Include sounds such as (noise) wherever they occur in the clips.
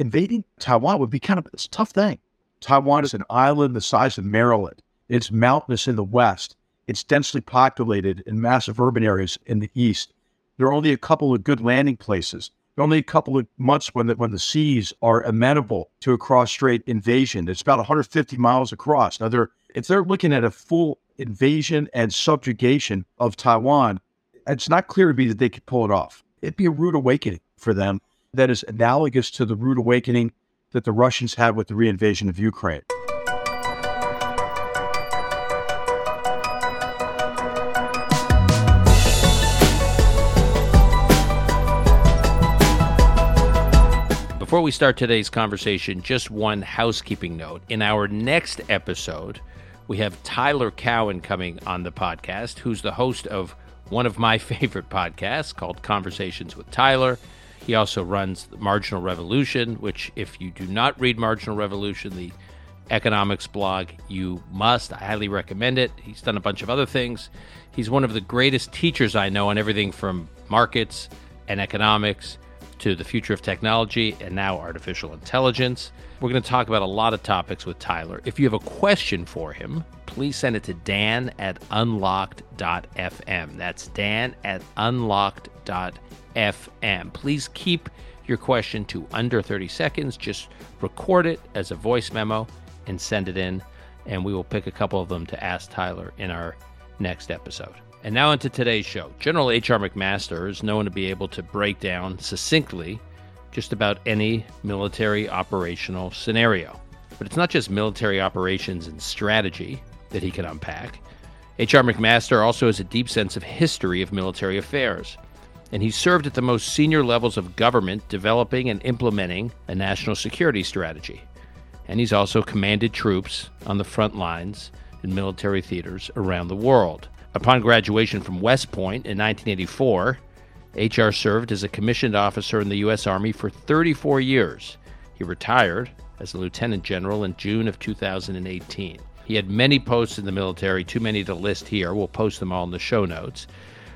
invading Taiwan would be kind of a tough thing. Taiwan is an island the size of Maryland. It's mountainous in the west. It's densely populated in massive urban areas in the east. There are only a couple of good landing places. There are only a couple of months when the, when the seas are amenable to a cross-strait invasion. It's about 150 miles across. Now, they're, if they're looking at a full invasion and subjugation of Taiwan, it's not clear to me that they could pull it off. It'd be a rude awakening for them that is analogous to the rude awakening that the Russians had with the reinvasion of Ukraine. Before we start today's conversation, just one housekeeping note. In our next episode, we have Tyler Cowen coming on the podcast, who's the host of one of my (laughs) favorite podcasts called Conversations with Tyler. He also runs Marginal Revolution, which, if you do not read Marginal Revolution, the economics blog, you must. I highly recommend it. He's done a bunch of other things. He's one of the greatest teachers I know on everything from markets and economics to the future of technology and now artificial intelligence. We're going to talk about a lot of topics with Tyler. If you have a question for him, please send it to dan at unlocked.fm. That's dan at unlocked.fm. Please keep your question to under 30 seconds. Just record it as a voice memo and send it in, and we will pick a couple of them to ask Tyler in our next episode. And now into today's show. General H.R. McMaster is known to be able to break down succinctly just about any military operational scenario. But it's not just military operations and strategy that he can unpack. H.R. McMaster also has a deep sense of history of military affairs, and he served at the most senior levels of government developing and implementing a national security strategy. And he's also commanded troops on the front lines in military theaters around the world. Upon graduation from West Point in 1984, HR served as a commissioned officer in the U.S. Army for 34 years. He retired as a lieutenant general in June of 2018. He had many posts in the military, too many to list here. We'll post them all in the show notes.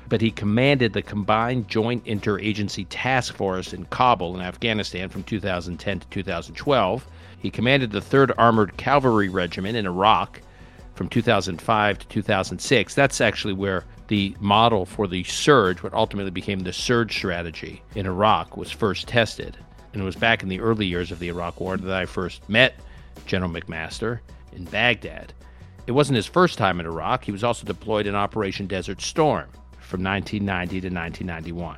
But he commanded the Combined Joint Interagency Task Force in Kabul in Afghanistan from 2010 to 2012. He commanded the 3rd Armored Cavalry Regiment in Iraq from 2005 to 2006. That's actually where the model for the surge, what ultimately became the surge strategy in Iraq, was first tested. And it was back in the early years of the Iraq War that I first met General McMaster in Baghdad. It wasn't his first time in Iraq. He was also deployed in Operation Desert Storm from 1990 to 1991.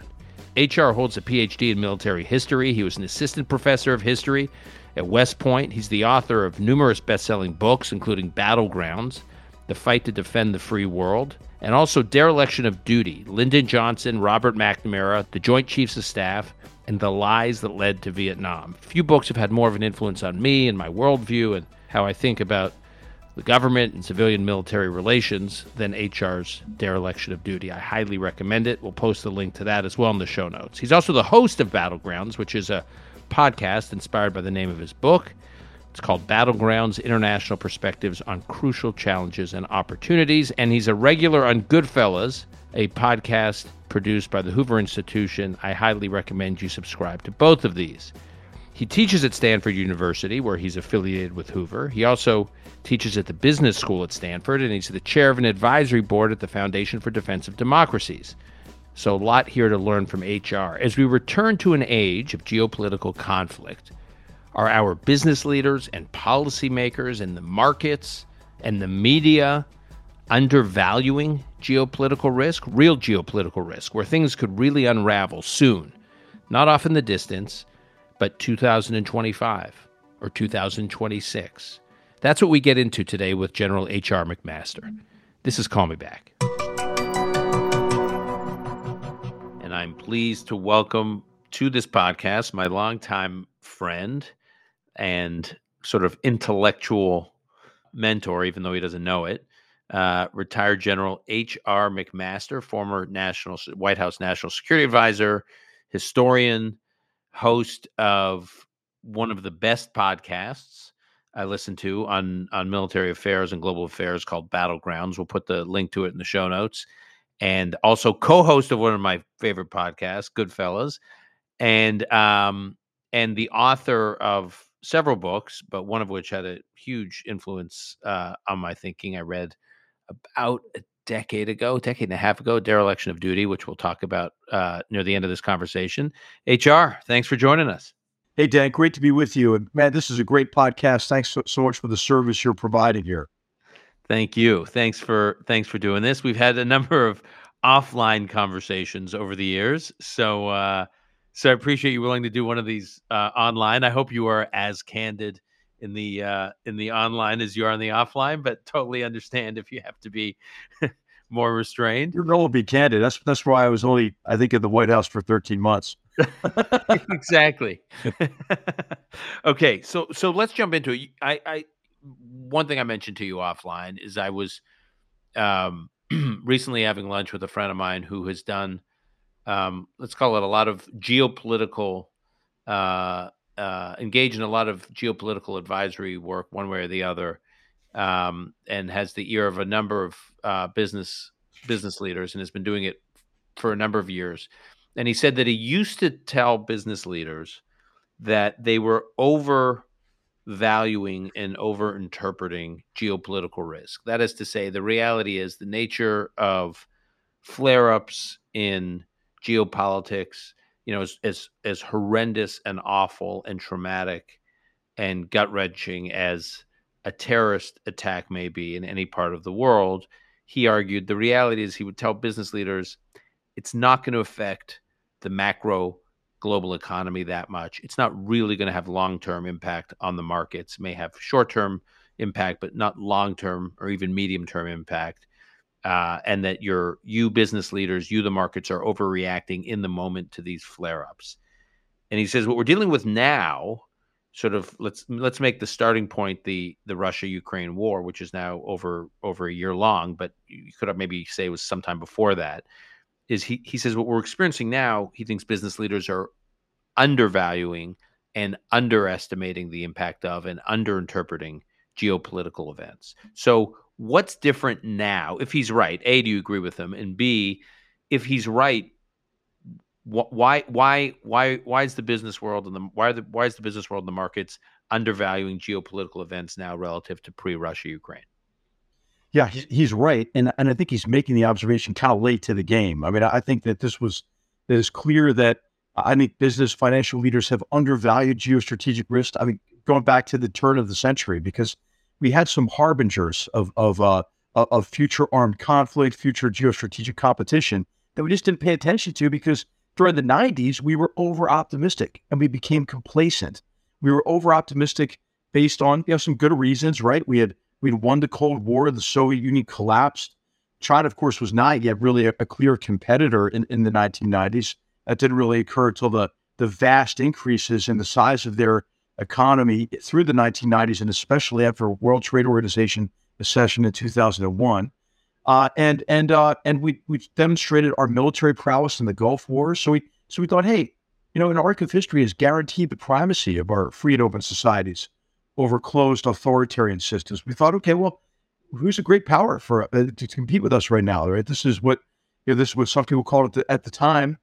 HR holds a PhD in military history. He was an assistant professor of history at West Point. He's the author of numerous best selling books, including Battlegrounds, The Fight to Defend the Free World, and also Dereliction of Duty, Lyndon Johnson, Robert McNamara, the Joint Chiefs of Staff, and The Lies That Led to Vietnam. Few books have had more of an influence on me and my worldview and how I think about the government and civilian military relations than HR's dereliction of duty. I highly recommend it. We'll post the link to that as well in the show notes. He's also the host of Battlegrounds, which is a podcast inspired by the name of his book. It's called Battlegrounds International Perspectives on Crucial Challenges and Opportunities. And he's a regular on GoodFellows, a podcast produced by the Hoover Institution. I highly recommend you subscribe to both of these. He teaches at Stanford University, where he's affiliated with Hoover. He also teaches at the business school at Stanford, and he's the chair of an advisory board at the Foundation for Defense of Democracies. So, a lot here to learn from HR. As we return to an age of geopolitical conflict, are our business leaders and policymakers and the markets and the media undervaluing geopolitical risk, real geopolitical risk, where things could really unravel soon, not off in the distance, but 2025 or 2026? That's what we get into today with General H.R. McMaster. This is Call Me Back. And I'm pleased to welcome to this podcast my longtime friend and sort of intellectual mentor, even though he doesn't know it, uh, retired General H.R. McMaster, former National White House National Security Advisor, historian, host of one of the best podcasts I listen to on on military affairs and global affairs called Battlegrounds. We'll put the link to it in the show notes and also co-host of one of my favorite podcasts, GoodFellows. And um, and the author of several books, but one of which had a huge influence uh, on my thinking. I read about a decade ago, decade and a half ago, Dereliction of Duty, which we'll talk about uh, near the end of this conversation. HR, thanks for joining us. Hey, Dan, great to be with you. And man, this is a great podcast. Thanks so, so much for the service you're providing here. Thank you. Thanks for thanks for doing this. We've had a number of offline conversations over the years, so uh, so I appreciate you willing to do one of these uh, online. I hope you are as candid in the uh, in the online as you are in the offline, but totally understand if you have to be (laughs) more restrained. Your role will be candid. That's that's why I was only I think in the White House for 13 months. (laughs) exactly. (laughs) okay, so so let's jump into it. I, I one thing I mentioned to you offline is I was um, (clears throat) recently having lunch with a friend of mine who has done um, let's call it a lot of geopolitical uh, uh, engage in a lot of geopolitical advisory work one way or the other um, and has the ear of a number of uh, business business leaders and has been doing it for a number of years and he said that he used to tell business leaders that they were overvaluing and over interpreting geopolitical risk. That is to say, the reality is the nature of flare ups in geopolitics, you know, as, as, as horrendous and awful and traumatic and gut wrenching as a terrorist attack may be in any part of the world. He argued the reality is he would tell business leaders it's not going to affect the macro global economy that much. It's not really going to have long term impact on the markets. It may have short term impact, but not long term or even medium term impact. Uh, and that your you business leaders, you the markets are overreacting in the moment to these flare ups. And he says what we're dealing with now, sort of let's let's make the starting point the the Russia Ukraine war, which is now over over a year long, but you could have maybe say it was sometime before that is he he says what we're experiencing now, he thinks business leaders are undervaluing and underestimating the impact of and underinterpreting geopolitical events. So what's different now if he's right? A, do you agree with him? And B, if he's right, why why why why is the business world and the why the why is the business world and the markets undervaluing geopolitical events now relative to pre-Russia Ukraine? Yeah, he's right, and and I think he's making the observation kind of late to the game. I mean, I think that this was it is clear that I think business financial leaders have undervalued geostrategic risk. I mean, going back to the turn of the century, because we had some harbingers of of uh, of future armed conflict, future geostrategic competition that we just didn't pay attention to because during the 90s we were over optimistic and we became complacent. We were over optimistic based on you know some good reasons, right? We had We'd won the Cold War. The Soviet Union collapsed. China, of course, was not yet really a, a clear competitor in, in the 1990s. That didn't really occur until the, the vast increases in the size of their economy through the 1990s, and especially after World Trade Organization accession in 2001. Uh, and and uh, and we we demonstrated our military prowess in the Gulf War. So we so we thought, hey, you know, an arc of history has guaranteed the primacy of our free and open societies over closed authoritarian systems. We thought, okay, well, who's a great power for uh, to compete with us right now? Right, this is what you know, this is what some people called it the, at the time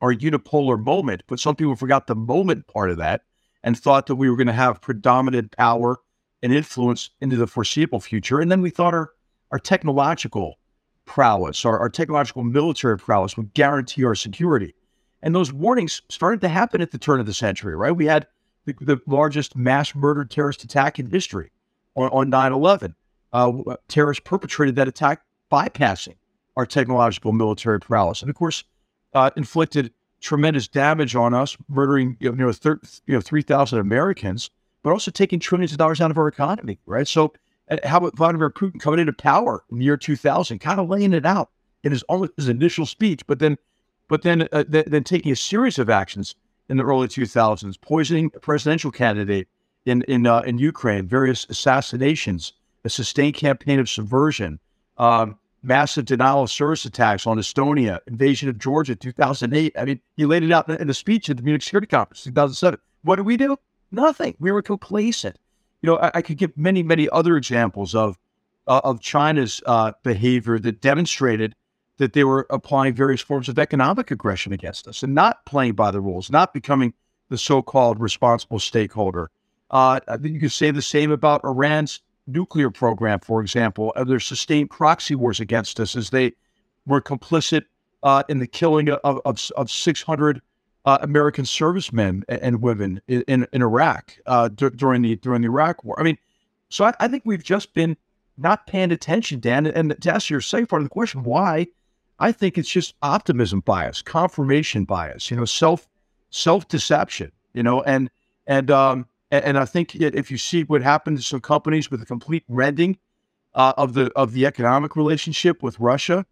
our unipolar moment, but some people forgot the moment part of that and thought that we were going to have predominant power and influence into the foreseeable future. And then we thought our our technological prowess, our, our technological military prowess would guarantee our security. And those warnings started to happen at the turn of the century, right? We had the, the largest mass murder terrorist attack in history on, on 9-11. Uh, terrorists perpetrated that attack bypassing our technological military prowess. And of course, uh, inflicted tremendous damage on us, murdering you know, thir- you know 3,000 Americans, but also taking trillions of dollars out of our economy, right? So, uh, how about Vladimir Putin coming into power in the year 2000, kind of laying it out in his, his initial speech, but then, but then, uh, th- then taking a series of actions in the early 2000s, poisoning a presidential candidate in in uh, in Ukraine, various assassinations, a sustained campaign of subversion, um, massive denial of service attacks on Estonia, invasion of Georgia, 2008. I mean, he laid it out in a speech at the Munich Security Conference, 2007. What did we do? Nothing. We were complacent. You know, I, I could give many, many other examples of uh, of China's uh, behavior that demonstrated that they were applying various forms of economic aggression against us and not playing by the rules, not becoming the so-called responsible stakeholder. Uh, I think you could say the same about Iran's nuclear program, for example. Uh, their sustained proxy wars against us as they were complicit uh, in the killing of, of, of 600 uh, American servicemen and, and women in, in, in Iraq uh, during the during the Iraq War. I mean, so I, I, think we've just been not paying attention, Dan. And to answer your second part of the question, why? I think it's just optimism bias, confirmation bias, you know, self self deception, you know, and and um and, and, I think if you see what happened to some companies with a complete rending uh, of the of the economic relationship with Russia,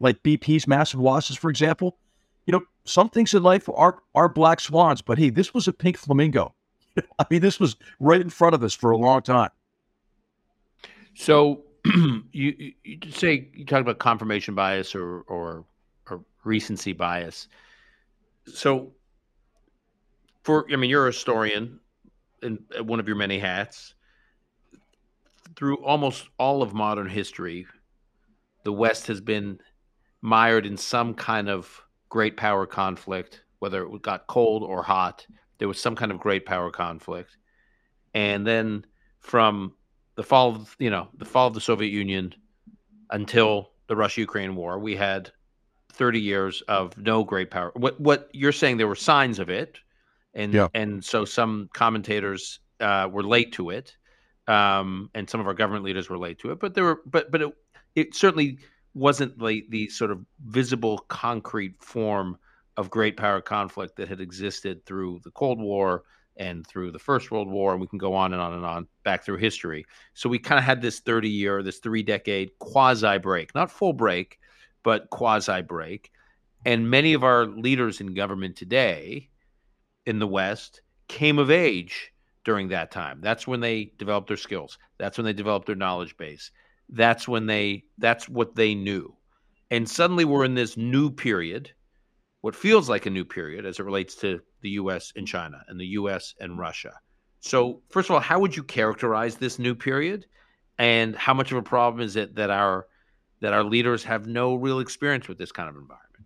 like BP's massive losses, for example, you know, some things in life are are black swans, but hey, this was a pink flamingo. (laughs) I mean, this was right in front of us for a long time. So (clears throat) you, you say you talk about confirmation bias or, or or recency bias. So for I mean, you're a historian in uh, one of your many hats. Through almost all of modern history, the West has been mired in some kind of great power conflict, whether it got cold or hot. There was some kind of great power conflict, and then from the fall of you know the fall of the Soviet Union until the Russia-Ukraine war, we had 30 years of no great power. What what you're saying there were signs of it, and yeah. and so some commentators uh, were late to it, um, and some of our government leaders were late to it. But there were but but it, it certainly wasn't like the sort of visible concrete form of great power conflict that had existed through the Cold War and through the First World War, and we can go on and on and on back through history. So we kind of had this 30 year, this three decade quasi break, not full break, but quasi break. And many of our leaders in government today in the West came of age during that time. That's when they developed their skills. That's when they developed their knowledge base. That's when they that's what they knew. And suddenly we're in this new period, what feels like a new period as it relates to the US and China and the US and Russia. So, first of all, how would you characterize this new period? And how much of a problem is it that our that our leaders have no real experience with this kind of environment?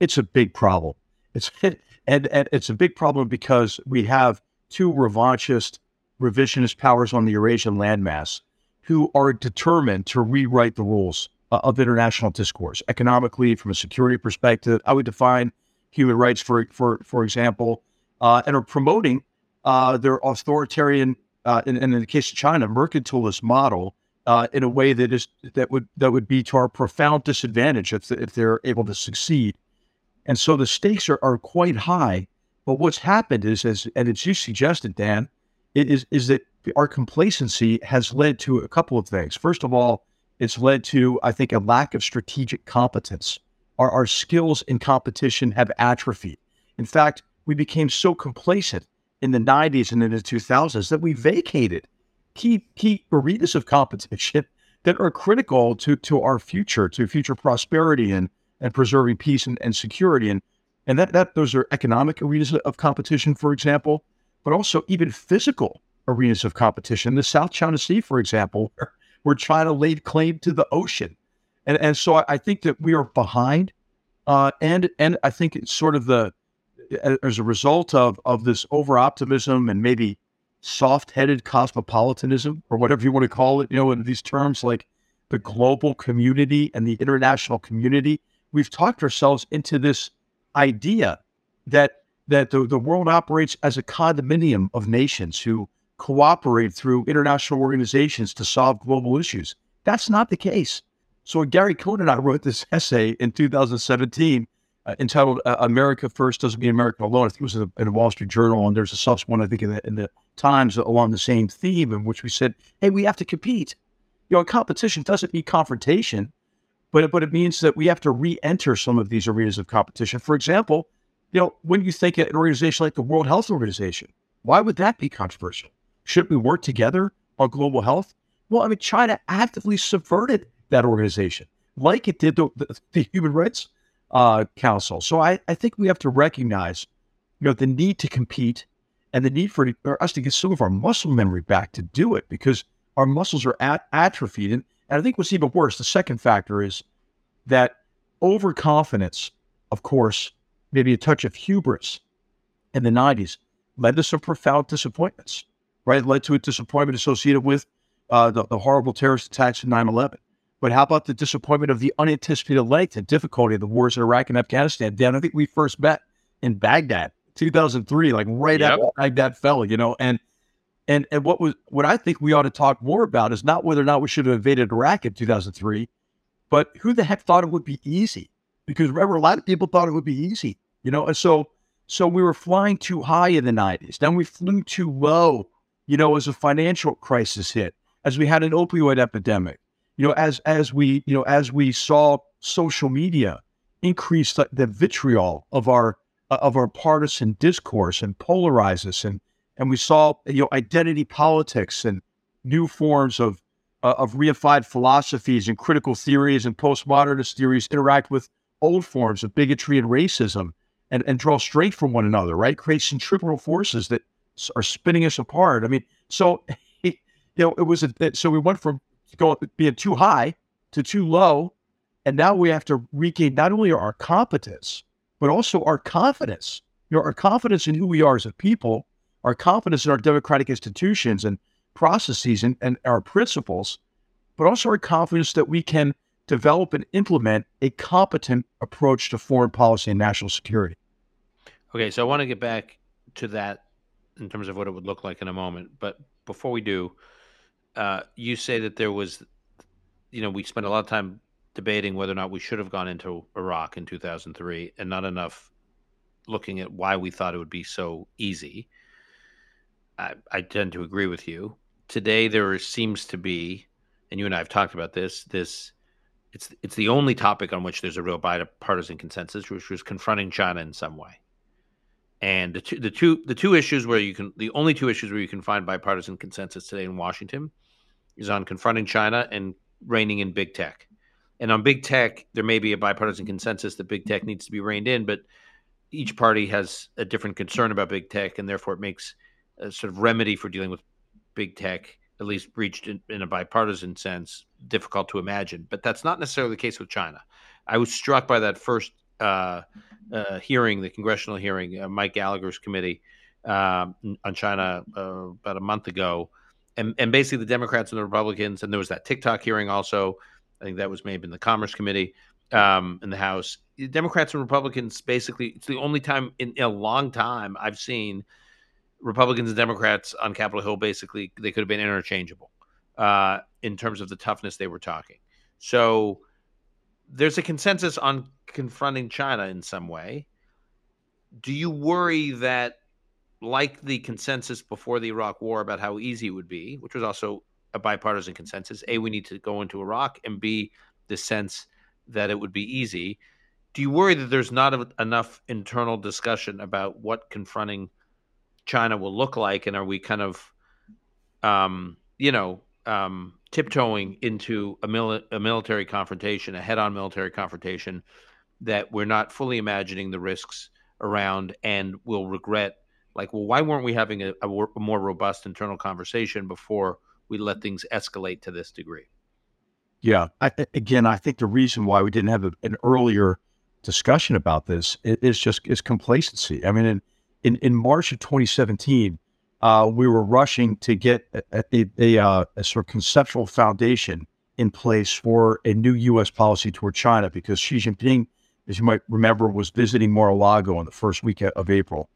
It's a big problem. It's (laughs) and, and it's a big problem because we have two revanchist, revisionist powers on the Eurasian landmass who are determined to rewrite the rules uh, of international discourse economically, from a security perspective. I would define human rights, for for for example, uh, and are promoting uh, their authoritarian, uh, in, in, the case of China, mercantilist model uh, in a way that is that would that would be to our profound disadvantage if if they're able to succeed. And so the stakes are, are quite high. But what's happened is, as and as you suggested, Dan, is is that our complacency has led to a couple of things. First of all, it's led to, I think, a lack of strategic competence. Our, our skills in competition have atrophied. In fact, we became so complacent in the 90s and in the 2000s that we vacated key, key arenas of competition (laughs) that are critical to, to our future, to future prosperity and, and preserving peace and, and security. And, and that, that those are economic arenas of competition, for example, but also even physical arenas of competition. The South China Sea, for example, where, China laid claim to the ocean. And, and so I, I think that we are behind. Uh, and and I think it's sort of the as a result of of this over optimism and maybe soft headed cosmopolitanism or whatever you want to call it, you know, in these terms like the global community and the international community, we've talked ourselves into this idea that that the, the world operates as a condominium of nations who cooperate through international organizations to solve global issues. That's not the case. So Gary Cohn and I wrote this (laughs) essay in 2017 uh, entitled uh, "America First Doesn't Mean America Alone." I think it was in the Wall Street Journal, and there's a subsequent, I think, in the, in the Times along the same theme, in which we said, "Hey, we have to compete. You know, competition doesn't mean confrontation, but but it means that we have to re-enter some of these arenas of competition. For example, you know, when you think of an organization like the World Health Organization, why would that be controversial? Should we work together on global health? Well, I mean, China actively subverted that organization, like it did the, the, the Human Rights uh, Council. So I, I think we have to recognize, you know, the need to compete and the need for, us to get some of our muscle memory back to do it because our muscles are at, atrophied. And, and I think what's even worse, the second factor is that overconfidence, of course, maybe a touch of hubris in the 90s led to some profound disappointments, right? It led to a disappointment associated with uh, the, the horrible terrorist attacks in 9 11. But how about the disappointment of the unanticipated length and difficulty of the wars in Iraq and Afghanistan? Dan, I think we first met in Baghdad, 2003, like right yep. after Baghdad fell, you know, and and and what was what I think we ought to talk more about is not whether or not we should have invaded Iraq in 2003, but who the heck thought it would be easy? Because remember, a lot of people thought it would be easy, you know, and so so we were flying too high in the 90s. Then we flew too low, you know, as a financial crisis hit, as we had an opioid epidemic, you know, as as we you know as we saw social media increase the, the vitriol of our of our partisan discourse and polarize us and and we saw you know identity politics and new forms of uh, of reified philosophies and critical theories and postmodernist theories interact with old forms of bigotry and racism and, and draw straight from one another, right? Create centripetal forces that are spinning us apart. I mean, so (laughs) you know, it was a, so we went from going being too high to too low, and now we have to regain not only our competence but also our confidence. You know, our confidence in who we are as a people our confidence in our democratic institutions and processes and, and our principles, but also our confidence that we can develop and implement a competent approach to foreign policy and national security. Okay, so I want to get back to that in terms of what it would look like in a moment. But before we do, uh, you say that there was, you know, we spent a lot of time debating whether or not we should have gone into Iraq in 2003 and not enough looking at why we thought it would be so easy. I, I tend to agree with you. Today, there seems to be, and you and I have talked about this. This it's it's the only topic on which there's a real bipartisan consensus, which was confronting China in some way. And the two the two the two issues where you can the only two issues where you can find bipartisan consensus today in Washington is on confronting China and reining in big tech. And on big tech, there may be a bipartisan consensus that big tech needs to be reined in, but each party has a different concern about big tech, and therefore it makes sort of remedy for dealing with big tech, at least reached in, in, a bipartisan sense, difficult to imagine. But that's not necessarily the case with China. I was struck by that first uh, uh, hearing, the congressional hearing, uh, Mike Gallagher's committee um, on China uh, about a month ago. And, and basically, the Democrats and the Republicans, and there was that TikTok hearing also. I think that was maybe in the Commerce Committee um, in the House. The Democrats and Republicans basically, it's the only time in, in a long time I've seen Republicans and Democrats on Capitol Hill basically they could have been interchangeable uh, in terms of the toughness they were talking. So there's a consensus on confronting China in some way. Do you worry that, like the consensus before the Iraq War about how easy it would be, which was also a bipartisan consensus, a we need to go into Iraq, and b the sense that it would be easy. Do you worry that there's not enough internal discussion about what confronting China will look like, and are we kind of, um, you know, um, tiptoeing into a, mili- a military confrontation, a head-on military confrontation that we're not fully imagining the risks around, and will regret, like, well, why weren't we having a, a, a more robust internal conversation before we let things escalate to this degree? Yeah, I, again, I think the reason why we didn't have a, an earlier discussion about this is just is complacency. I mean, in in, March of 2017, uh, we were rushing to get a, a, a, uh, a, sort of conceptual foundation in place for a new U.S. policy toward China because Xi Jinping, as you might remember, was visiting Mar-a-Lago in the first week of April.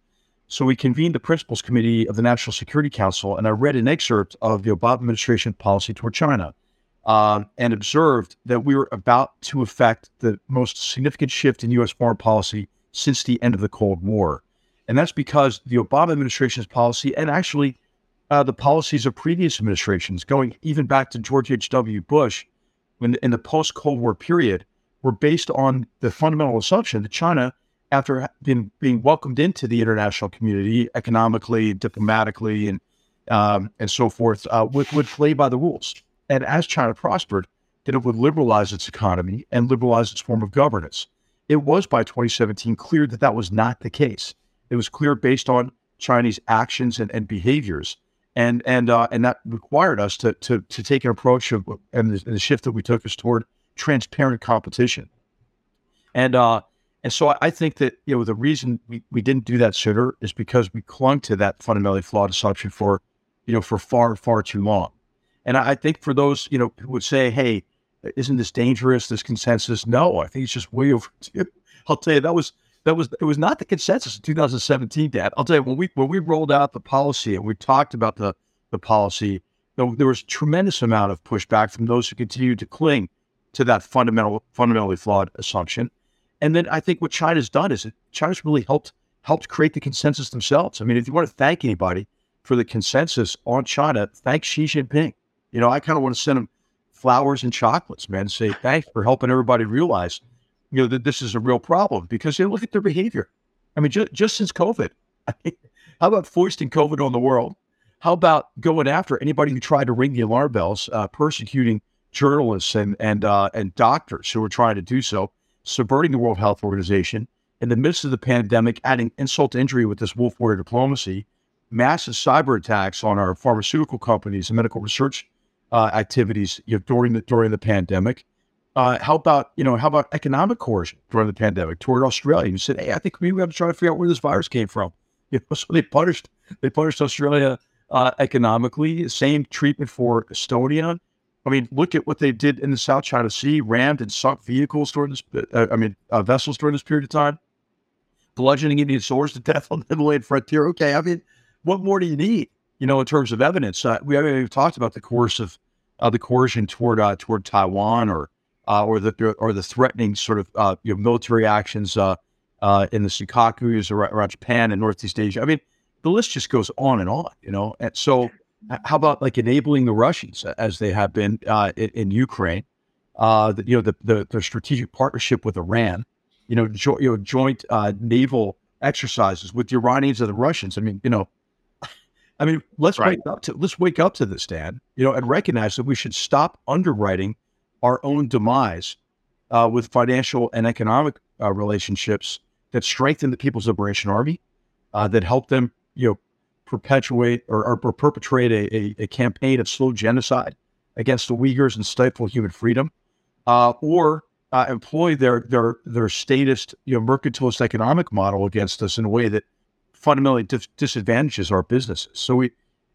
So we convened the Principals Committee of the National Security Council, and I read an excerpt of the Obama administration policy toward China uh, and observed that we were about to effect the most significant shift in U.S. foreign policy since the end of the Cold War. And that's because the Obama administration's policy and actually uh, the policies of previous administrations, going even back to George H.W. Bush, when in the post Cold War period, were based on the fundamental assumption that China, after being, being welcomed into the international community economically, diplomatically, and um, and so forth, uh, would, would play by the rules. And as China prospered, that it would liberalize its economy and liberalize its form of governance. It was by 2017 clear that that was not the case. It was clear based on Chinese actions and, and behaviors. And and uh, and that required us to to to take an approach of and the, and the shift that we took is toward transparent competition. And uh, And so I think that, you know, the reason we, we didn't do that sooner is because we clung to that fundamentally flawed assumption for, you know, for far, far too long. And I, I think for those, you know, who would say, hey, isn't this dangerous, this consensus? No, I think it's just way overdue. (laughs) I'll tell you, that was that was it was not the consensus in 2017, Dad. I'll tell you, when we when we rolled out the policy and we talked about the the policy, there, was a tremendous amount of pushback from those who continued to cling to that fundamental fundamentally flawed assumption. And then I think what China's done is China's really helped helped create the consensus themselves. I mean, if you want to thank anybody for the consensus on China, thank Xi Jinping. You know, I kind of want to send him flowers and chocolates, man, say thanks for helping everybody realize, you know, that this is a real problem because you know, look at their behavior. I mean, just, just since COVID, (laughs) how about foisting COVID on the world? How about going after anybody who tried to ring the alarm bells, uh, persecuting journalists and and uh, and doctors who were trying to do so? subverting the World Health Organization in the midst of the pandemic, adding insult to injury with this wolf warrior diplomacy, massive cyber attacks on our pharmaceutical companies and medical research uh, activities you know, during the during the pandemic. Uh, how about you know how about economic coercion during the pandemic toward Australia? You said, hey, I think we have to try to figure out where this virus came from. (laughs) You know, so they punished they punished Australia uh, economically. Same treatment for Estonia. I mean, look at what they did in the South China Sea, rammed and sunk vehicles during this, uh, I mean, uh, vessels during this period of time, bludgeoning Indian soldiers to (laughs) death on the Himalayan frontier. Okay, I mean, what more do you need, you know, in terms of evidence? Uh, we haven't talked about the coercive, uh, the coercion toward uh, toward Taiwan or uh, or the or the threatening sort of uh, you know, military actions uh, uh, in the Senkakus around, Japan and Northeast Asia. I mean, the list just goes on and on, you know. And so how about like enabling the Russians as they have been uh, in, in, Ukraine? Uh, the, you know, the, the, the strategic partnership with Iran. You know, jo- you know, joint uh, naval exercises with the Iranians and the Russians. I mean, you know, I mean, let's right. wake up to let's wake up to this, Dan. You know, and recognize that we should stop underwriting our own demise uh, with financial and economic uh, relationships that strengthen the People's Liberation Army, uh, that help them, you know, perpetuate or, or perpetrate a, a, a, campaign of slow genocide against the Uyghurs and stifle human freedom, uh, or uh, employ their their their statist, you know, mercantilist economic model against us in a way that fundamentally dis- disadvantages our businesses. So we,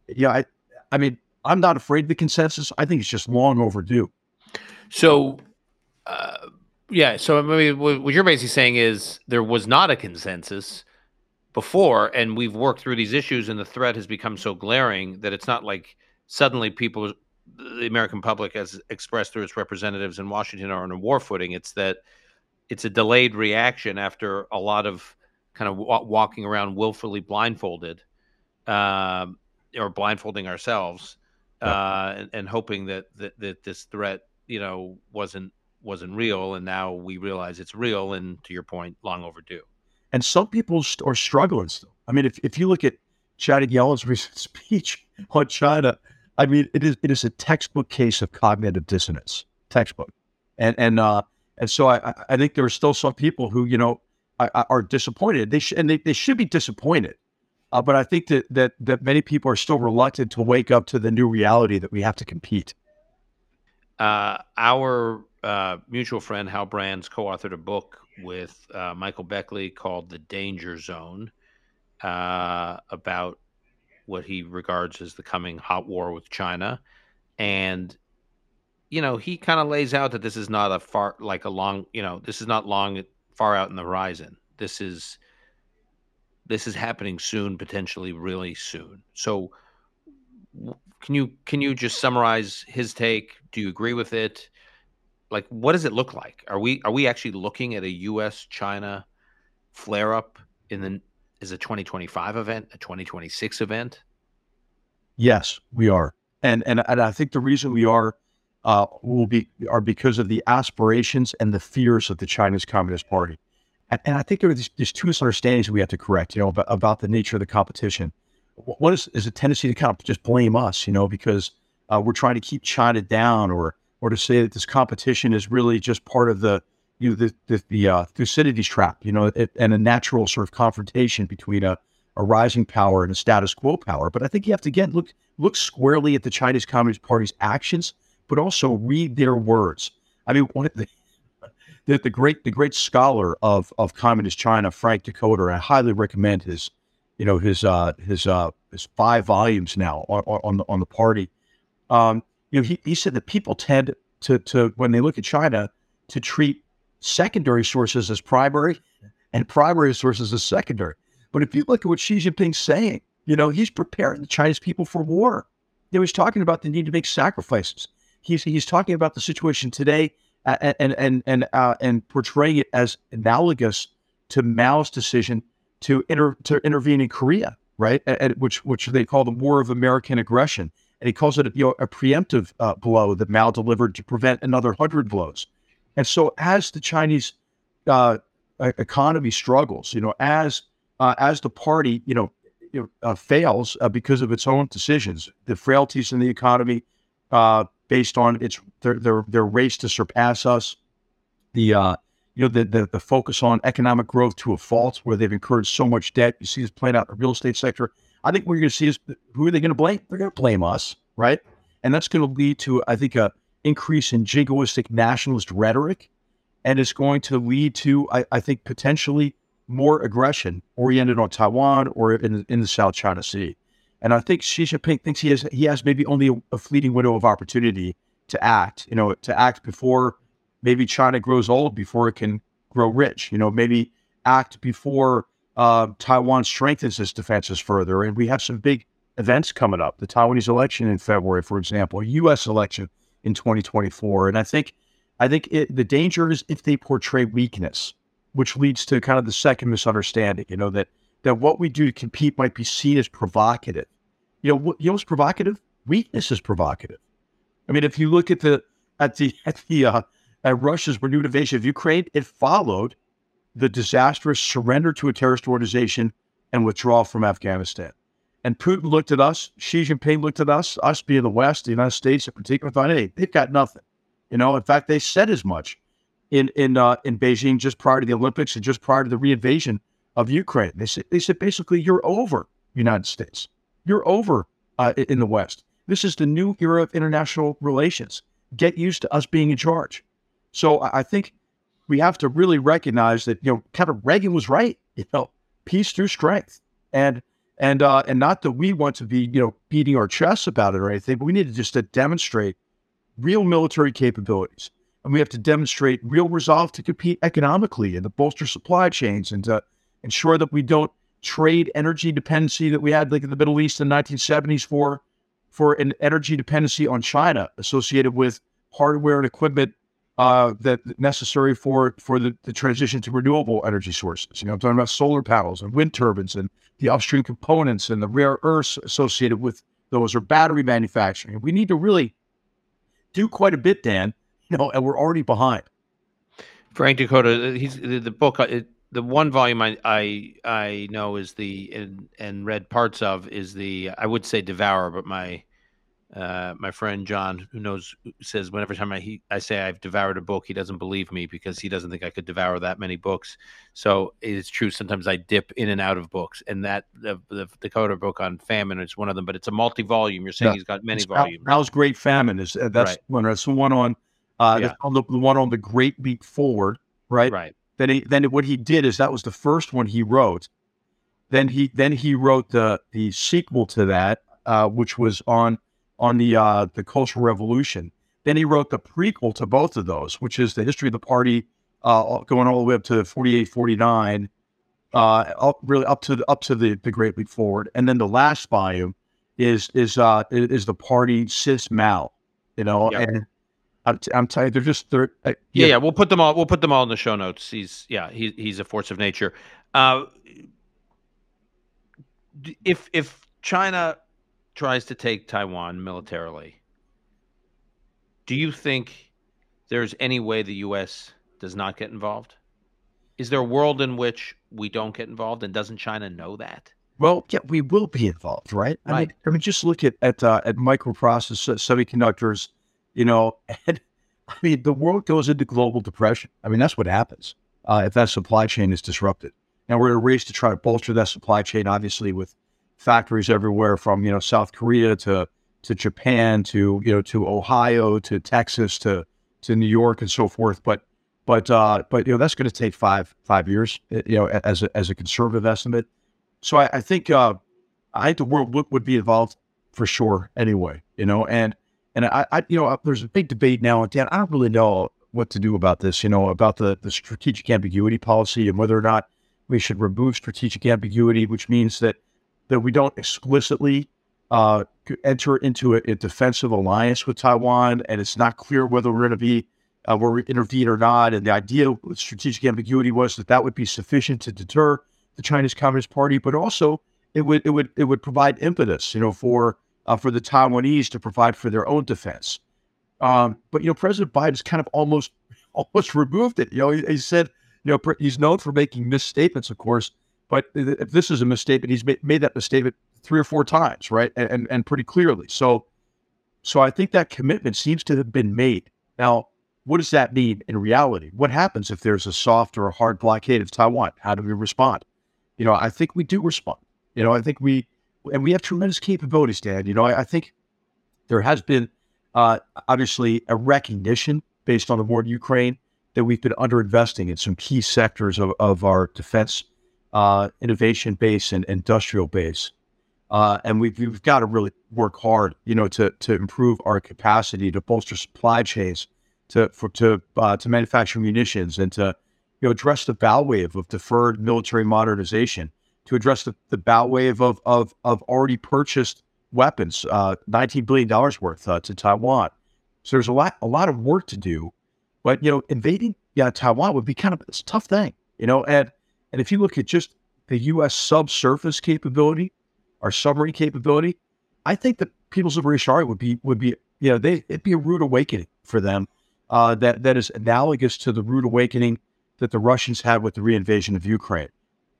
yeah, I, I mean, I'm not afraid of the consensus. I think it's just long overdue. So, uh, yeah. So I mean, what you're basically saying is there was not a consensus before and we've worked through these issues and the threat has become so glaring that it's not like suddenly people the american public has expressed through its representatives in washington are on a war footing it's that it's a delayed reaction after a lot of kind of w- walking around willfully blindfolded um, or blindfolding ourselves uh, and, and, hoping that, that that this threat you know wasn't wasn't real and now we realize it's real and to your point long overdue and some people are struggling still. I mean, if, if you look at Janet Yellen's (laughs) recent speech on China, I mean, it is it is a textbook case of cognitive dissonance, textbook, and and uh, and so I I think there are still some people who you know are, are disappointed. They should and they, they should be disappointed, uh, but I think that that that many people are still reluctant to wake up to the new reality that we have to compete. Uh, our uh, mutual friend Hal Brands co-authored a book with uh, Michael Beckley called "The Danger Zone," uh, about what he regards as the coming hot war with China, and you know he kind of lays out that this is not a far like a long you know this is not long far out in the horizon. This is this is happening soon, potentially really soon. So, can you can you just summarize his take? Do you agree with it? like what does it look like? Are we are we actually looking at a U.S. China flare up in the is a 2025 event, a 2026 event? Yes, we are, and and and I think the reason we are uh, will be are because of the aspirations and the fears of the Chinese Communist Party, and, and I think there are these, these two misunderstandings we have to correct. You know about, about the nature of the competition. One is, is a tendency to kind of just blame us, you know, because uh, we're trying to keep China down or or to say that this competition is really just part of the you know the the, the uh, Thucydides trap, you know, it, and a natural sort of confrontation between a, a rising power and a status quo power. But I think you have to again look look squarely at the Chinese Communist Party's actions, but also read their words. I mean, one of the (laughs) the, the great the great scholar of of communist China, Frank Dikötter. I highly recommend his, you know, his uh, his uh, his five volumes now on, on the on the party. Um, you know, he, he said that people tend to to when they look at China to treat secondary sources as primary and primary sources as secondary. But if you look at what Xi Jinping's saying, you know, he's preparing the Chinese people for war. You know, he's talking about the need to make sacrifices. He's he's talking about the situation today and and and uh, and portraying it as analogous to Mao's decision to inter, to intervene in Korea, right? At, which which they call the War of American Aggression, and he calls it you know, a preemptive uh, blow that Mao delivered to prevent another hundred blows. And so, as the Chinese uh, economy struggles, you know, as uh, as the party, you know, uh, fails uh, because of its own decisions, the frailties in the economy, based on its their, their their race to surpass us, the uh, you know the, the the focus on economic growth to a fault, where they've incurred so much debt. You see this playing out in the real estate sector. I think what you're going to see is who are they going to blame? They're going to blame us, right? And that's going to lead to, I think, a increase in jingoistic nationalist rhetoric, and it's going to lead to, I, I think, potentially more aggression oriented on Taiwan or in, in the South China Sea. And I think Xi Jinping thinks he has he has maybe only a, a, fleeting window of opportunity to act. You know, to act before maybe China grows old, before it can grow rich. You know, maybe act before uh, Taiwan strengthens its defenses further. And we have some big events coming up: the Taiwanese election in February, for example, U.S. election in 2024. And I think I think it, the danger is if they portray weakness, which leads to kind of the second misunderstanding. You know that that what we do to compete might be seen as provocative. You know, what, you know what's provocative? Weakness is provocative. I mean, if you look at the at the at the uh, at Russia's renewed invasion of Ukraine, it followed the disastrous surrender to a terrorist organization and withdrawal from Afghanistan. And Putin looked at us, Xi Jinping looked at us, us being the West, the United States in particular, thought, hey, they've got nothing. You know, in fact, they said as much in in uh, in Beijing just prior to the Olympics and just prior to the reinvasion of Ukraine. They said, they said basically, you're over, United States. You're over uh, in the West. This is the new era of international relations. Get used to us being in charge. So I think we have to really recognize that, you know, kind of Reagan was right, you know, peace through strength. And and uh, and not that we want to be, you know, beating our chests about it or anything, but we need to just to demonstrate real military capabilities. And we have to demonstrate real resolve to compete economically and to bolster supply chains and to ensure that we don't trade energy dependency that we had like in the Middle East in the 1970s for for an energy dependency on China associated with hardware and equipment uh, that necessary for for the, the transition to renewable energy sources. You know, I'm talking about solar panels and wind turbines and the upstream components and the rare earths associated with those or battery manufacturing. We need to really do quite a bit, Dan. You know, and we're already behind. Frank Dikötter, he's the, book. It, the one volume I, I I know is the and, and read parts of is the I would say devour, but my uh, my friend John, who knows, says whenever time I he, I say I've devoured a book, he doesn't believe me because he doesn't think I could devour that many books. So it's true. Sometimes I dip in and out of books, and that the, the Dikötter book on famine is one of them. But it's a multi-volume. You're saying yeah. he's got many it's volumes. Mao's Great Famine is uh, that's right. one. That's the one on. Uh, yeah. the, the one on the Great Leap Forward, right? Right. Then he then what he did is that was the first one he wrote. Then he then he wrote the the sequel to that, uh, which was on on the uh, the Cultural Revolution. Then he wrote the prequel to both of those, which is the history of the party, uh, going all the way up to 48, 49, uh, up really up to the, up to the the Great Leap Forward. And then the last volume is is uh is the party cis Mao, you know, yep. and I'm, t- I'm telling you, they're just they're uh, yeah, yeah. We'll put them all. We'll put them all in the show notes. He's yeah, he, he's a force of nature. Uh, if if China tries to take Taiwan militarily, do you think there's any way the U.S. does not get involved? Is there a world in which we don't get involved, and doesn't China know that? Well, yeah, we will be involved, right? I right. mean, I mean, just look at at uh, at microprocessor semiconductors you know, (laughs) and I mean, the world goes into global depression. I mean, that's what happens uh, if that supply chain is disrupted. And we're in a race to try to bolster that supply chain, obviously, with factories everywhere from, you know, South Korea to, to Japan to, you know, to Ohio to Texas to, to New York and so forth. But But uh, but you know that's going to take five five years. You know, as a, as a conservative estimate. So I, I think uh, I think the world would, would be involved for sure anyway. You know, and and I, I you know there's a big debate now, and Dan, I don't really know what to do about this. You know, about the the strategic ambiguity policy and whether or not we should remove strategic ambiguity, which means that that we don't explicitly uh, enter into a, a, defensive alliance with Taiwan, and it's not clear whether we're going to be uh, where we intervene or not. And the idea with strategic ambiguity was that that would be sufficient to deter the Chinese Communist Party, but also it would it would it would provide impetus, you know, for uh, for the Taiwanese to provide for their own defense. Um, but you know, President Biden's kind of almost (laughs) almost removed it. You know, he, he said, you know, he's known for making misstatements, of course. But if this is a misstatement, he's made, that misstatement three or four times, right, and, and and pretty clearly. So, so I think that commitment seems to have been made. Now, what does that mean in reality? What happens if there's a soft or a hard blockade of Taiwan? How do we respond? You know, I think we do respond. You know, I think we and we have tremendous capabilities, Dan. You know, I, I think there has been uh, obviously a recognition based on the war in Ukraine that we've been underinvesting in some key sectors of, of our defense uh, innovation base and industrial base. Uh, and we've, we've got to really work hard, you know, to, to improve our capacity to bolster supply chains, to for, to uh, to manufacture munitions, and to you know address the bow wave of deferred military modernization to address the, the bout wave of, of, of already purchased weapons, uh, $19 billion worth uh, to Taiwan. So there's a lot, a lot of work to do. But, you know, invading yeah, Taiwan would be kind of a tough thing, you know. And, and if you look at just the U.S. subsurface capability, our submarine capability, I think the People's Liberation Army would be, would be you know, they, it'd be a rude awakening for them uh, that, that is analogous to the rude awakening that the Russians had with the reinvasion of Ukraine.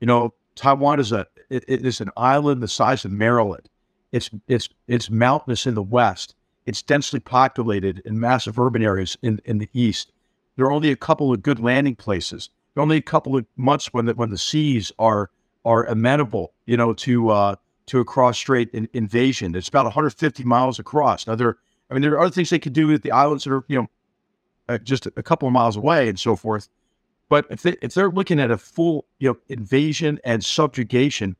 You know, Taiwan is a it, it is an island the size of Maryland. It's it's it's mountainous in the west. It's densely populated in massive urban areas in, in the east. There are only a couple of good landing places. Only a couple of months when the when the seas are are amenable, you know, to uh, to a cross strait in, invasion. It's about 150 miles across. Now there, I mean, there are other things they could do with the islands that are you know uh, just a couple of miles away and so forth. But if they if they're looking at a full you know invasion and subjugation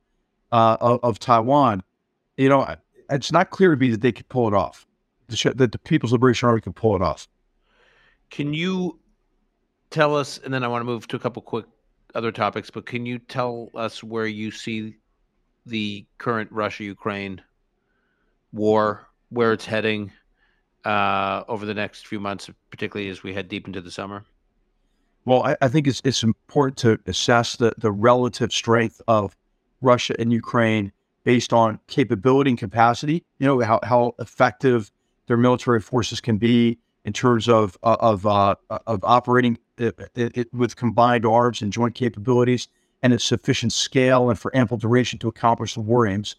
uh, of, of, Taiwan, you know it's not clear to me that they could pull it off. That the People's Liberation Army can pull it off. Can you tell us? And then I want to move to a couple quick other topics. But can you tell us where you see the current Russia Ukraine war, where it's heading uh, over the next few months, particularly as we head deep into the summer? Well, I, I, think it's it's important to assess the, the relative strength of Russia and Ukraine based on capability and capacity. You know how, how effective their military forces can be in terms of uh, of uh, of operating it, it, it, with combined arms and joint capabilities, and its sufficient scale and for ample duration to accomplish the war aims.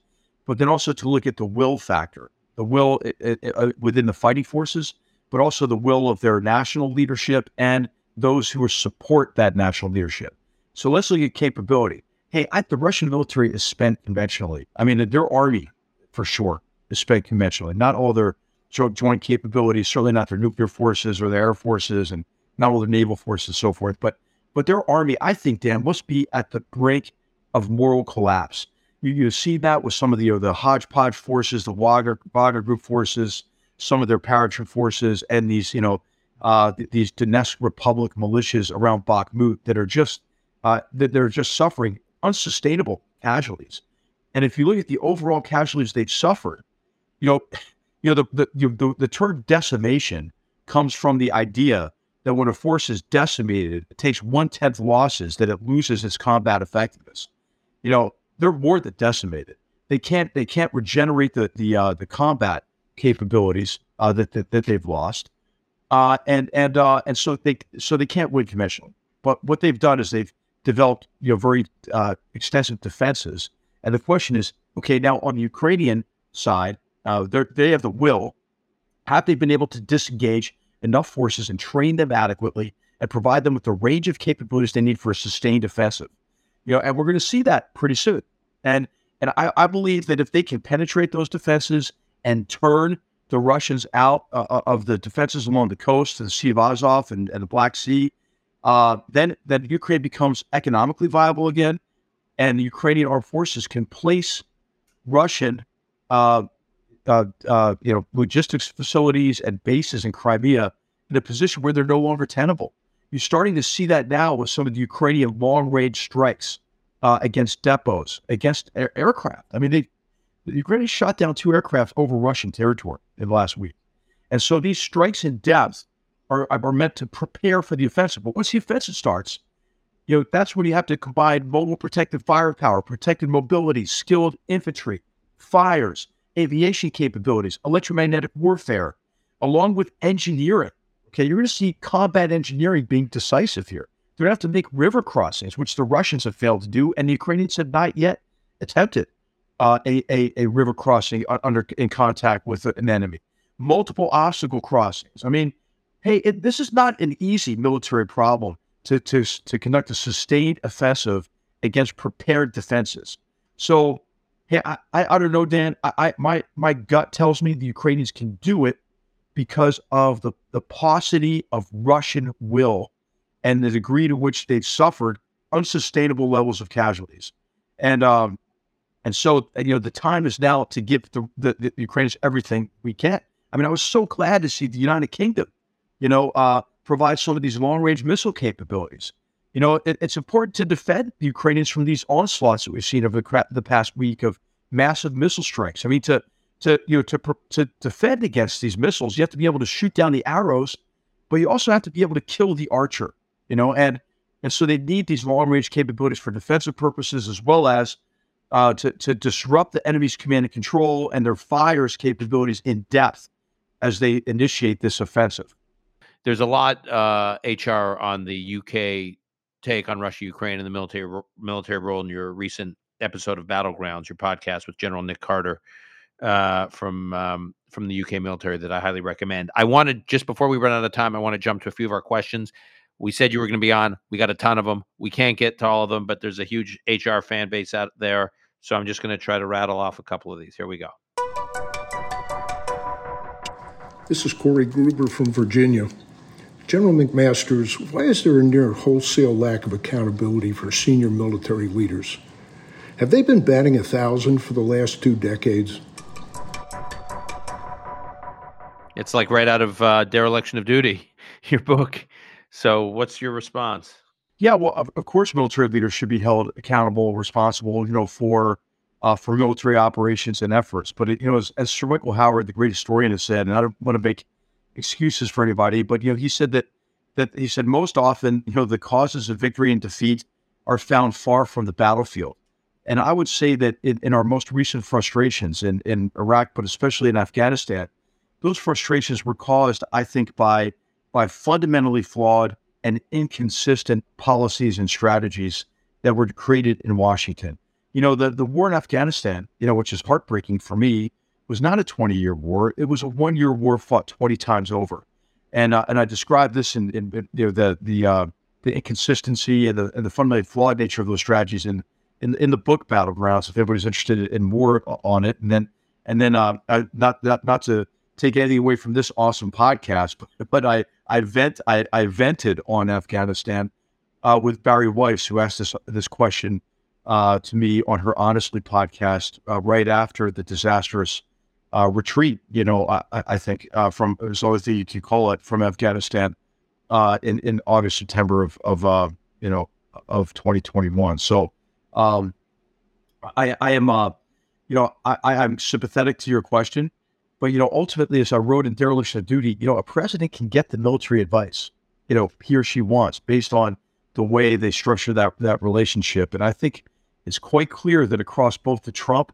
But then also to look at the will factor, the will uh, within the fighting forces, but also the will of their national leadership and those who support that national leadership. So let's look at capability. Hey, I, the Russian military is spent conventionally. I mean, their army, for sure, is spent conventionally. Not all their joint capabilities, certainly not their nuclear forces or their air forces, and not all their naval forces, and so forth. But but their army, I think, Dan, must be at the brink of moral collapse. You, you see that with some of the you know, the hodgepodge forces, the Wagner Wagner Group forces, some of their paratroop forces, and these you know uh, these Donetsk Republic militias around Bakhmut that are just uh, that they're just suffering unsustainable casualties. And if you look at the overall casualties they've suffered, you know, you know the the, the, the term decimation comes from the idea that when a force is decimated, it takes one tenth losses that it loses its combat effectiveness. You know, they're more than decimated. They can't they can't regenerate the the uh, the combat capabilities uh, that, that that they've lost. Uh, and and uh, and so they so they can't win commission. But what they've done is they've developed you know very uh, extensive defenses. And the question is, okay, now on the Ukrainian side, uh, they have the will. Have they been able to disengage enough forces and train them adequately and provide them with the range of capabilities they need for a sustained offensive? You know, and we're going to see that pretty soon. And and I, I believe that if they can penetrate those defenses and turn the Russians out uh, uh, of the defenses along the coast, the Sea of Azov and, and the Black Sea, uh, then then Ukraine becomes economically viable again, and the Ukrainian armed forces can place Russian, uh, uh, uh, you know, logistics facilities and bases in Crimea in a position where they're no longer tenable. You're starting to see that now with some of the Ukrainian long-range strikes uh, against depots, against air- aircraft. I mean, they, the Ukrainians shot down two aircraft over Russian territory in the last week, and so these strikes in depth are, are meant to prepare for the offensive. But once the offensive starts, you know, that's when you have to combine mobile protected firepower, protected mobility, skilled infantry, fires, aviation capabilities, electromagnetic warfare, along with engineering. Okay, you're going to see combat engineering being decisive here. They're going to have to make river crossings, which the Russians have failed to do, and the Ukrainians have not yet attempted uh, a, a, a river crossing under in contact with an enemy. Multiple obstacle crossings. I mean, hey, it, this is not an easy military problem to, to, to conduct a sustained offensive against prepared defenses. So, hey, I, I, I don't know, Dan. I, I, my, my gut tells me the Ukrainians can do it because of the, the paucity of Russian will and the degree to which they've suffered unsustainable levels of casualties. And um, and so you know the time is now to give the, the, the Ukrainians everything we can. I mean, I was so glad to see the United Kingdom you know, uh, provide some of these long range missile capabilities. You know, it, it's important to defend the Ukrainians from these onslaughts that we've seen over the, the past week of massive missile strikes. I mean, to to you know to to defend against these missiles, you have to be able to shoot down the arrows, but you also have to be able to kill the archer. You know, and and so they need these long range capabilities for defensive purposes as well as uh, to to disrupt the enemy's command and control and their fires capabilities in depth as they initiate this offensive there's a lot uh, HR on the UK take on Russia Ukraine and the military military role in your recent episode of Battlegrounds, your podcast with General Nick Carter uh, from um, from the UK military that I highly recommend. I wanted just before we run out of time, I want to jump to a few of our questions. We said you were going to be on. We got a ton of them. We can't get to all of them, but there's a huge HR fan base out there. So I'm just going to try to rattle off a couple of these. Here we go. This is Corey Gruber from Virginia. General McMaster's, why is there a near wholesale lack of accountability for senior military leaders? Have they been batting a thousand for the last two decades? It's like right out of uh, Dereliction of Duty, (laughs) your book. So, what's your response? Yeah, well, of, of course, military leaders should be held accountable, responsible, you know, for uh, for military operations and efforts. But it, you know, as, as Sir Michael Howard, the great historian, has said, and I don't want to make excuses for anybody, but you know, he said that that he said most often, you know, the causes of victory and defeat are found far from the battlefield. And I would say that in, in our most recent frustrations in, in Iraq, but especially in Afghanistan, those frustrations were caused, I think, by by fundamentally flawed and inconsistent policies and strategies that were created in Washington. You know, the, the war in Afghanistan, you know, which is heartbreaking for me, was not a 20 year war. It was a one year war fought 20 times over. And, uh, and I described this in, in, you know, the, the, uh, the inconsistency and the, and the fundamentally flawed nature of those strategies in, in, in the book Battlegrounds, if anybody's interested in more on it. And then, and then, uh, I, not, not, not to take anything away from this awesome podcast, but, but I, I vent, I, I vented on Afghanistan, uh, with Bari Weiss, who asked this, this question, uh, to me on her Honestly podcast, uh, right after the disastrous, uh, retreat, you know, I, I think uh, from as long as you can call it from Afghanistan uh, in in August September of of uh, you know of 2021. So um, I I am uh, you know I I'm sympathetic to your question, but you know ultimately as I wrote in dereliction of duty, you know a president can get the military advice you know he or she wants based on the way they structure that that relationship, and I think it's quite clear that across both the Trump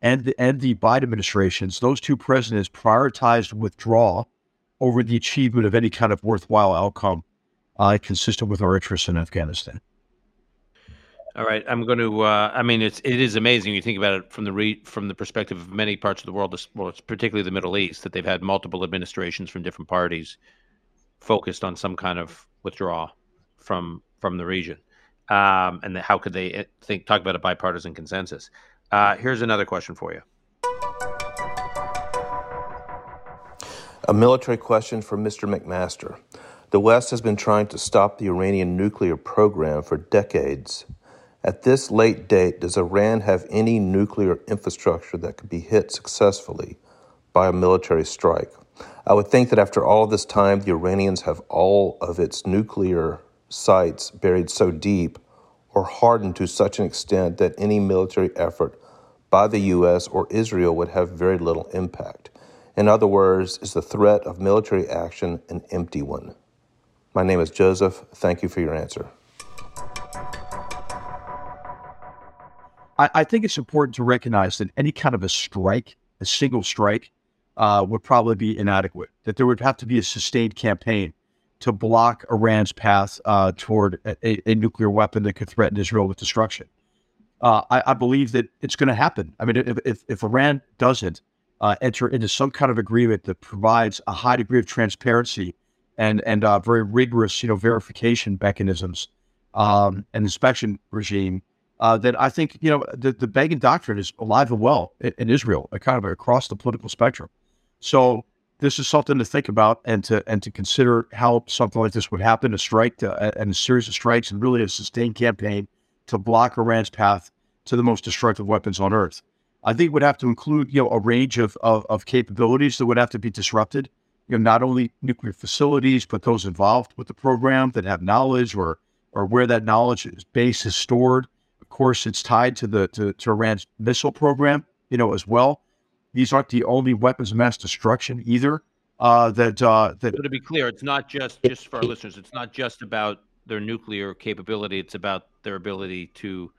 and the, and the Biden administrations, those two presidents prioritized withdrawal over the achievement of any kind of worthwhile outcome uh, consistent with our interests in Afghanistan. All right, I'm going to. Uh, I mean, it's it is amazing. You think about it from the re, from the perspective of many parts of the world, well, particularly the Middle East, that they've had multiple administrations from different parties focused on some kind of withdrawal from from the region, um, and the, how could they eh, think talk about a bipartisan consensus? Uh, here's another question for you. A military question for Mr. McMaster. The West has been trying to stop the Iranian nuclear program for decades. At this late date, does Iran have any nuclear infrastructure that could be hit successfully by a military strike? I would think that after all this time, the Iranians have all of its nuclear sites buried so deep or hardened to such an extent that any military effort by the U.S. or Israel would have very little impact. In other words, is the threat of military action an empty one? My name is Joseph. Thank you for your answer. I, I think it's important to recognize that any kind of a strike, a single strike, uh, would probably be inadequate. That there would have to be a sustained campaign to block Iran's path uh, toward a, a, nuclear weapon that could threaten Israel with destruction. Uh, I, I, believe that it's going to happen. I mean, if, if, if Iran doesn't uh, enter into some kind of agreement that provides a high degree of transparency and and uh, very rigorous, you know, verification mechanisms um, and inspection regime, uh, that I think you know the, the Begin doctrine is alive and well in, in Israel, kind of across the political spectrum. So this is something to think about and to and to consider how something like this would happen, a strike uh, to, and a series of strikes, and really a sustained campaign to block Iran's path to the most destructive weapons on earth. I think would have to include, you know, a range of, of, of capabilities that would have to be disrupted. You know, not only nuclear facilities, but those involved with the program that have knowledge or or where that knowledge is base is stored. Of course, it's tied to the to, to Iran's missile program, you know, as well. These aren't the only weapons of mass destruction either. Uh, that uh, that. So to be clear, it's not just just for our listeners. It's not just about their nuclear capability. It's about their ability to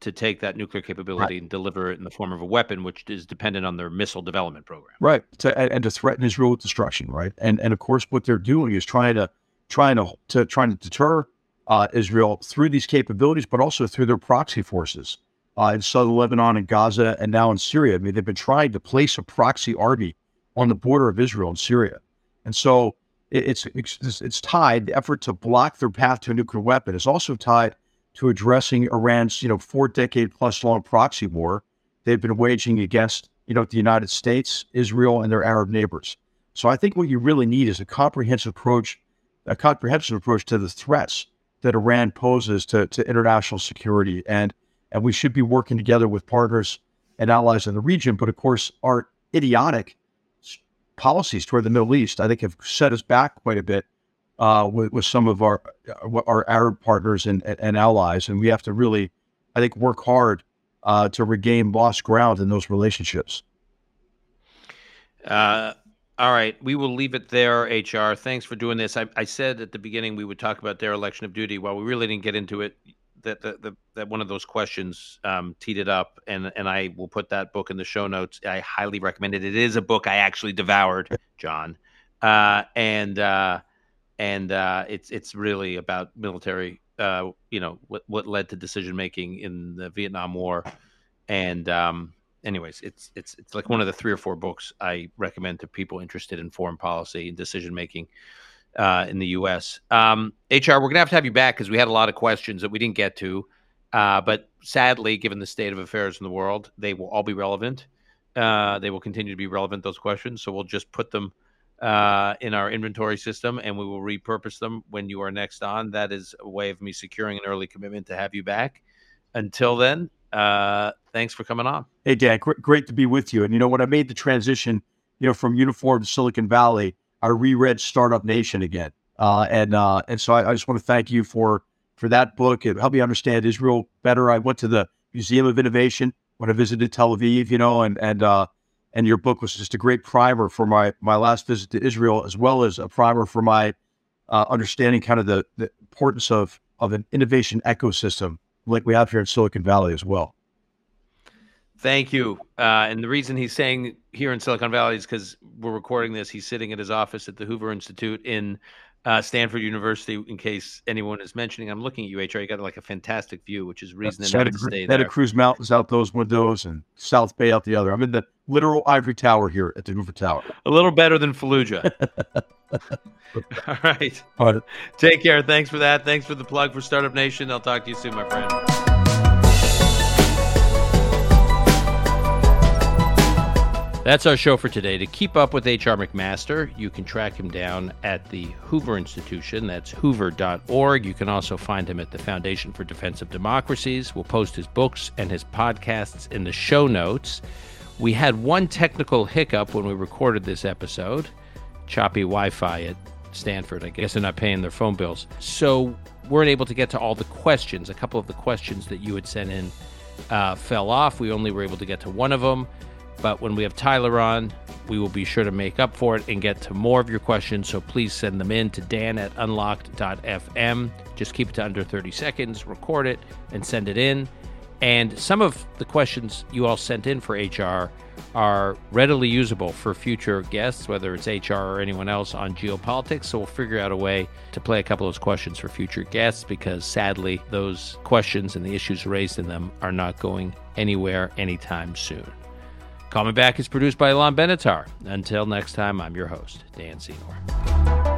to take that nuclear capability right. and deliver it in the form of a weapon, which is dependent on their missile development program. Right. To, and, and, to threaten Israel with destruction. Right. And and of course, what they're doing is trying to trying to, to trying to deter uh, Israel through these capabilities, but also through their proxy forces uh, in southern Lebanon and Gaza, and now in Syria. I mean, they've been trying to place a proxy army on the border of Israel and Syria, and so it, it's, it's it's tied. The effort to block their path to a nuclear weapon is also tied to addressing Iran's, you know, four decade plus long proxy war they've been waging against, you know, the United States, Israel, and their Arab neighbors. So I think what you really need is a comprehensive approach, a comprehensive approach to the threats that Iran poses to, to international security. And and we should be working together with partners and allies in the region. But of course, our idiotic policies toward the Middle East, I think, have set us back quite a bit uh, with, with, some of our uh, our Arab partners and, and allies, and we have to really, I think, work hard uh, to regain lost ground in those relationships. Uh, all right, we will leave it there. HR, thanks for doing this. I, I, said at the beginning we would talk about dereliction of duty. While we really didn't get into it, that that, that, that one of those questions um, teed it up, and and I will put that book in the show notes. I highly recommend it. It is a book I actually devoured, (laughs) John, uh, and uh, and uh, it's it's really about military. Uh, you know what what led to decision making in the Vietnam War, and um, anyways, it's it's it's like one of the three or four books I recommend to people interested in foreign policy and decision making uh, in the U.S. Um, HR, we're gonna have to have you back because we had a lot of questions that we didn't get to, uh, but sadly, given the state of affairs in the world, they will all be relevant. Uh, they will continue to be relevant. Those questions, so we'll just put them uh, in our inventory system, and we will repurpose them when you are next on. That is a way of me securing an early commitment to have you back. Until then, uh, thanks for coming on. Hey, Dan, great, great to be with you. And you know, when I made the transition, you know, from uniform to Silicon Valley, I reread Startup Nation again, uh, and uh, and so I, I just want to thank you for for that book. It helped me understand Israel better. I went to the Museum of Innovation when I visited Tel Aviv, you know, and and uh, and your book was just a great primer for my my last visit to Israel, as well as a primer for my uh, understanding kind of the, the importance of of an innovation ecosystem like we have here in Silicon Valley as well. Thank you. Uh, and the reason he's saying here in Silicon Valley is because we're recording this. He's sitting at his office at the Hoover Institute in uh, Stanford University. In case anyone is mentioning, I'm looking at you, HR. You got like a fantastic view, which is reason Santa, to stay there. Santa Cruz Mountains out those windows and South Bay out the other. I'm in the literal ivory tower here at the Hoover Tower. A little better than Fallujah. (laughs) (laughs) All right. All right. Take care. Thanks for that. Thanks for the plug for Startup Nation. I'll talk to you soon, my friend. That's our show for today. To keep up with H.R. McMaster, you can track him down at the Hoover Institution. That's hoover.org. You can also find him at the Foundation for Defense of Democracies. We'll post his books and his podcasts in the show notes. We had one technical hiccup when we recorded this episode choppy Wi Fi at Stanford. I guess they're not paying their phone bills. So weren't able to get to all the questions. A couple of the questions that you had sent in uh, fell off. We only were able to get to one of them. But when we have Tyler on, we will be sure to make up for it and get to more of your questions. So please send them in to dan at unlocked.fm. Just keep it to under 30 seconds, record it, and send it in. And some of the questions you all sent in for HR are readily usable for future guests, whether it's HR or anyone else on geopolitics. So we'll figure out a way to play a couple of those questions for future guests because sadly, those questions and the issues raised in them are not going anywhere anytime soon. Call Me Back is produced by Alon Benatar. Until next time, I'm your host, Dan Senor.